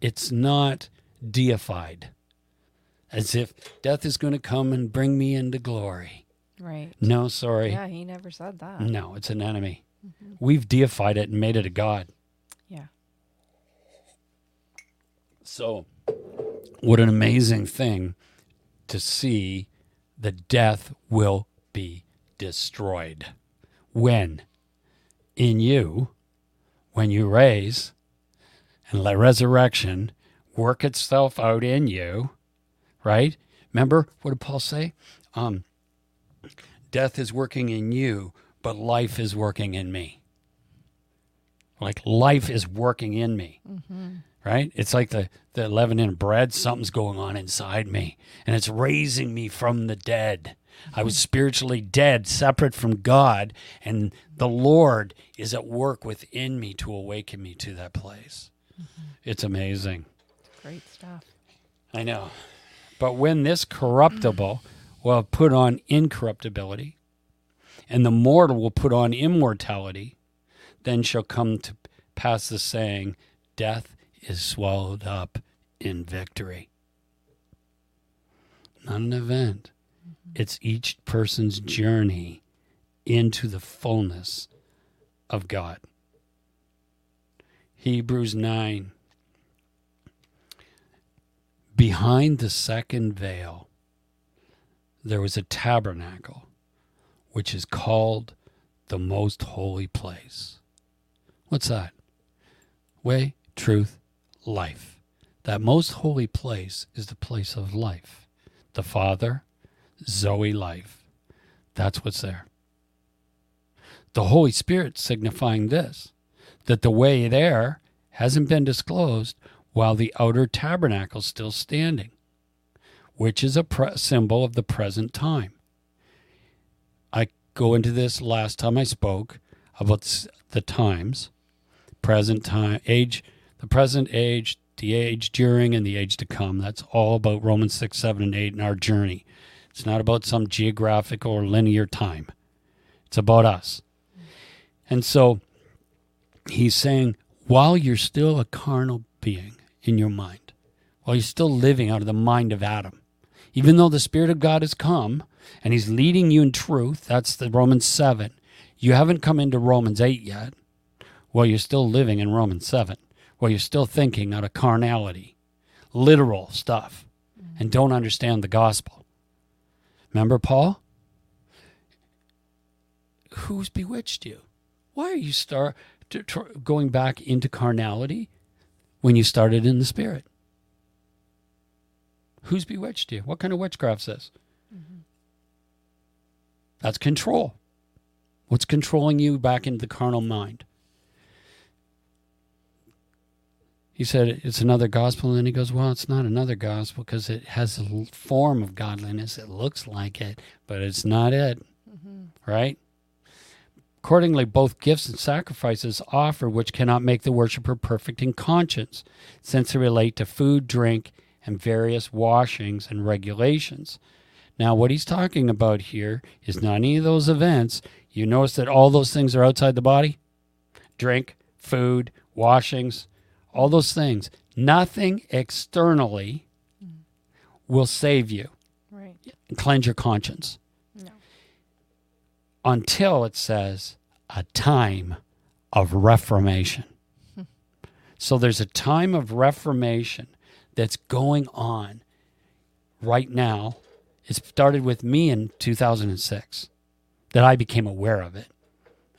It's not deified, as if death is going to come and bring me into glory. Right. No, sorry. Yeah, he never said that. No, it's an enemy. We've deified it and made it a god. Yeah. So, what an amazing thing to see that death will be destroyed. When? In you, when you raise and let resurrection work itself out in you, right? Remember, what did Paul say? Um, death is working in you, but life is working in me. Like life is working in me mm-hmm. right? It's like the, the leaven in bread. Something's going on inside me, and it's raising me from the dead. I was spiritually dead, separate from God, and the Lord is at work within me to awaken me to that place. Mm-hmm. It's amazing. Great stuff. I know. But when this corruptible will put on incorruptibility, and the mortal will put on immortality, then shall come to pass the saying, Death is swallowed up in victory. Not an event, mm-hmm. it's each person's journey into the fullness of God. Hebrews 9 Behind the second veil, there was a tabernacle, which is called the most holy place. What's that? Way, truth, life. That most holy place is the place of life. The Father, Zoe life. That's what's there. The Holy Spirit signifying this that the way there hasn't been disclosed while the outer tabernacle is still standing, which is a pre- symbol of the present time. I go into this last time I spoke about the times, present time, age, the present age, the age during, and the age to come. That's all about Romans 6, 7, and 8 in our journey. It's not about some geographical or linear time, it's about us. And so he's saying, while you're still a carnal being in your mind, while you're still living out of the mind of Adam, even though the Spirit of God has come and he's leading you in truth, that's the Romans 7, you haven't come into Romans 8 yet, Well, you're still living in Romans 7, while you're still thinking out of carnality, literal stuff, and don't understand the gospel. Remember Paul? Who's bewitched you? Why are you start going back into carnality when you started in the spirit? Who's bewitched you? What kind of witchcraft's this? Mm-hmm. That's control. What's controlling you back into the carnal mind? He said it's another gospel, and then he goes, Well, it's not another gospel because it has a form of godliness. It looks like it, but it's not it. Mm-hmm. Right? Accordingly, both gifts and sacrifices offered, which cannot make the worshiper perfect in conscience, since they relate to food, drink, and various washings and regulations. Now, what he's talking about here is not any of those events. You notice that all those things are outside the body drink, food, washings, all those things. Nothing externally will save you Right. and cleanse your conscience No. until it says a time of reformation. so there's a time of reformation that's going on right now. It started with me in 2006 that I became aware of it.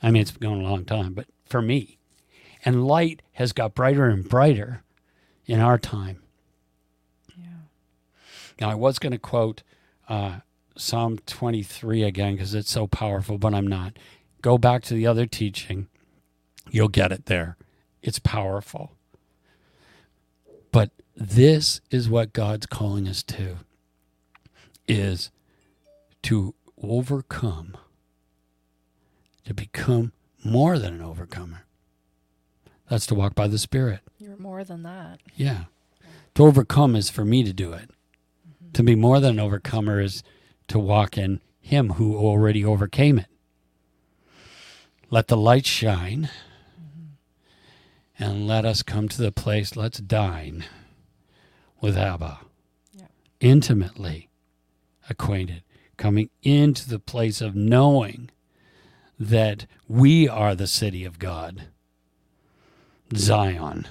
I mean, it's been going a long time, but for me, And light has got brighter and brighter in our time. Yeah. Now, I was going to quote uh, Psalm 23 again because it's so powerful, but I'm not. Go back to the other teaching. You'll get it there. It's powerful. But this is what God's calling us to is to overcome, to become more than an overcomer. That's to walk by the Spirit. You're more than that. Yeah. To overcome is for me to do it. Mm-hmm. To be more than an overcomer is to walk in Him who already overcame it. Let the light shine mm-hmm. and let us come to the place, let's dine with Abba. Yeah. Intimately acquainted, coming into the place of knowing that we are the city of God, Zion,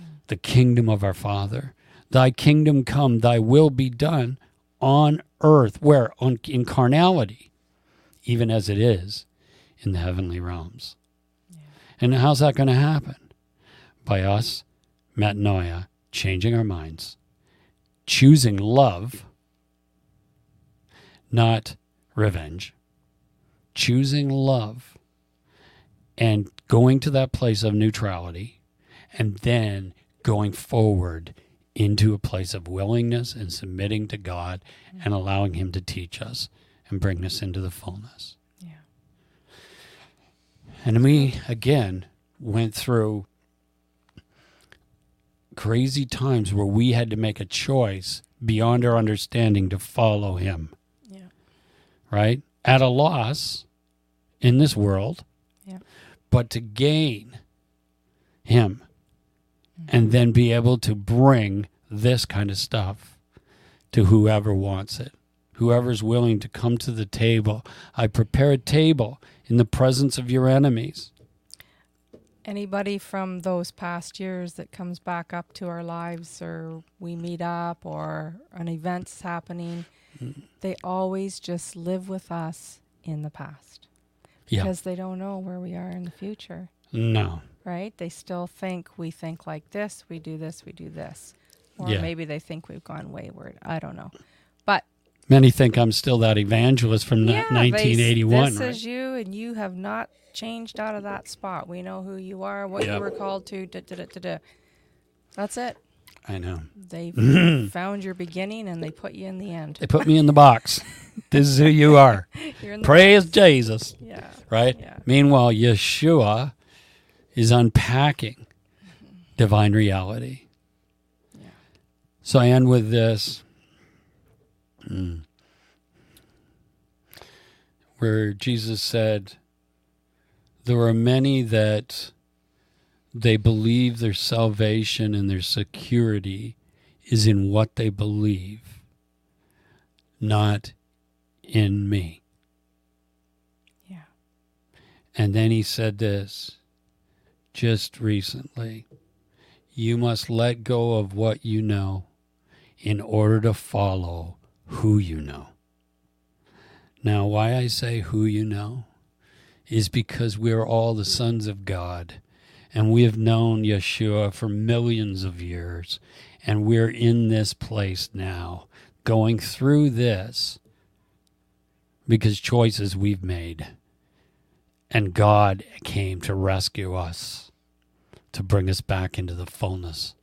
mm. the kingdom of our Father. Thy kingdom come, thy will be done on earth, where? On, in carnality, even as it is in the heavenly realms. And how's that going to happen? By us, metanoia, changing our minds, choosing love, not revenge, choosing love, and going to that place of neutrality, and then going forward into a place of willingness and submitting to God and allowing Him to teach us and bring us into the fullness. Yeah. And we, again, went through crazy times where we had to make a choice beyond our understanding to follow Him, Yeah. right? At a loss in this world, Yeah. but to gain Him and mm-hmm. then be able to bring this kind of stuff to whoever wants it. Whoever's willing to come to the table. I prepare a table in the presence of your enemies. Anybody from those past years that comes back up to our lives, or we meet up, or an event's happening, Mm. they always just live with us in the past Yeah. because they don't know where we are in the future. No. right? They still think we think like this, we do this, we do this. Or Yeah. maybe they think we've gone wayward. I don't know. Many think I'm still that evangelist from yeah, ni- 1981, this right? is you, and you have not changed out of that spot. We know who you are, what Yep. you were called to. Da, da, da. That's it. I know. They found your beginning and they put you in the end. They put me in the box. this is who you are. You're in the Praise Jesus, Yeah. right? Yeah. Meanwhile, Yeshua is unpacking mm-hmm. divine reality. Yeah. So I end with this. Mm. Where Jesus said, There are many that they believe their salvation and their security is in what they believe, not in me. Yeah. And then he said this just recently You must let go of what you know in order to follow who you know. Now, why I say who you know is because we're all the sons of God and we have known Yeshua for millions of years and we're in this place now going through this because choices we've made. And God came to rescue us, to bring us back into the fullness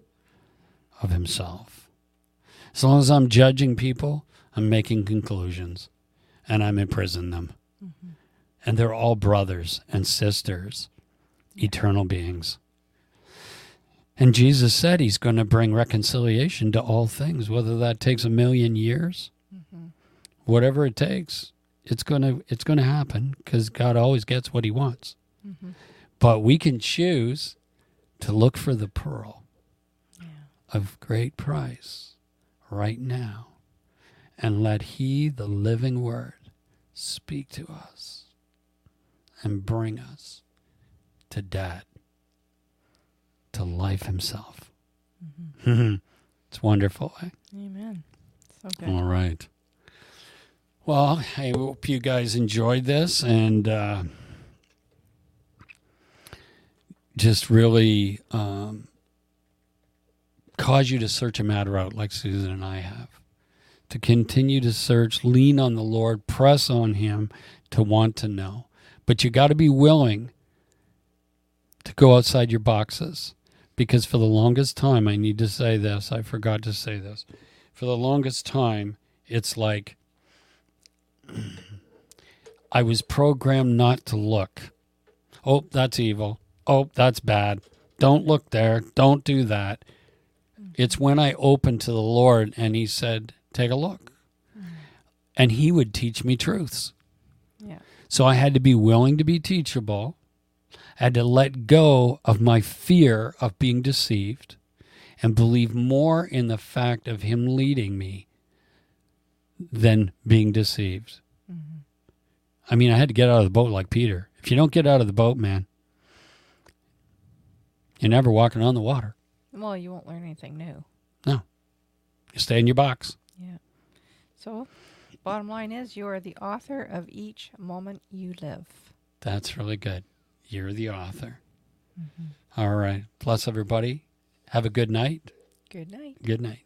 of Himself. As long as I'm judging people, I'm making conclusions and I'm imprisoning them. Mm-hmm. And they're all brothers and sisters, eternal beings. And Jesus said He's going to bring reconciliation to all things, whether that takes a million years, mm-hmm. whatever it takes it's going to it's going to happen cuz God always gets what he wants. Mm-hmm. But we can choose to look for the pearl of great price right now and let he the living word speak to us and bring us to dad to life himself. it's wonderful. Eh? Amen. So good. All right. Well, I hope you guys enjoyed this and uh, just really um, cause you to search a matter out like Susan and I have. To continue to search, lean on the Lord, press on Him to want to know. But you got to be willing to go outside your boxes. Because for the longest time, I need to say this, I forgot to say this. For the longest time, it's like I was programmed not to look. Oh, that's evil. Oh, that's bad. Don't look there. Don't do that. It's when I opened to the Lord and He said, Take a look. And He would teach me truths. Yeah. So I had to be willing to be teachable. I had to let go of my fear of being deceived and believe more in the fact of Him leading me than being deceived. Mm-hmm. I mean, I had to get out of the boat like Peter. If you don't get out of the boat, man, you're never walking on the water. Well, you won't learn anything new. No. You stay in your box. Yeah. So, bottom line is, you are the author of each moment you live. That's really good. You're the author. Mm-hmm. All right. Bless everybody. Have a good night. Good night. Good night.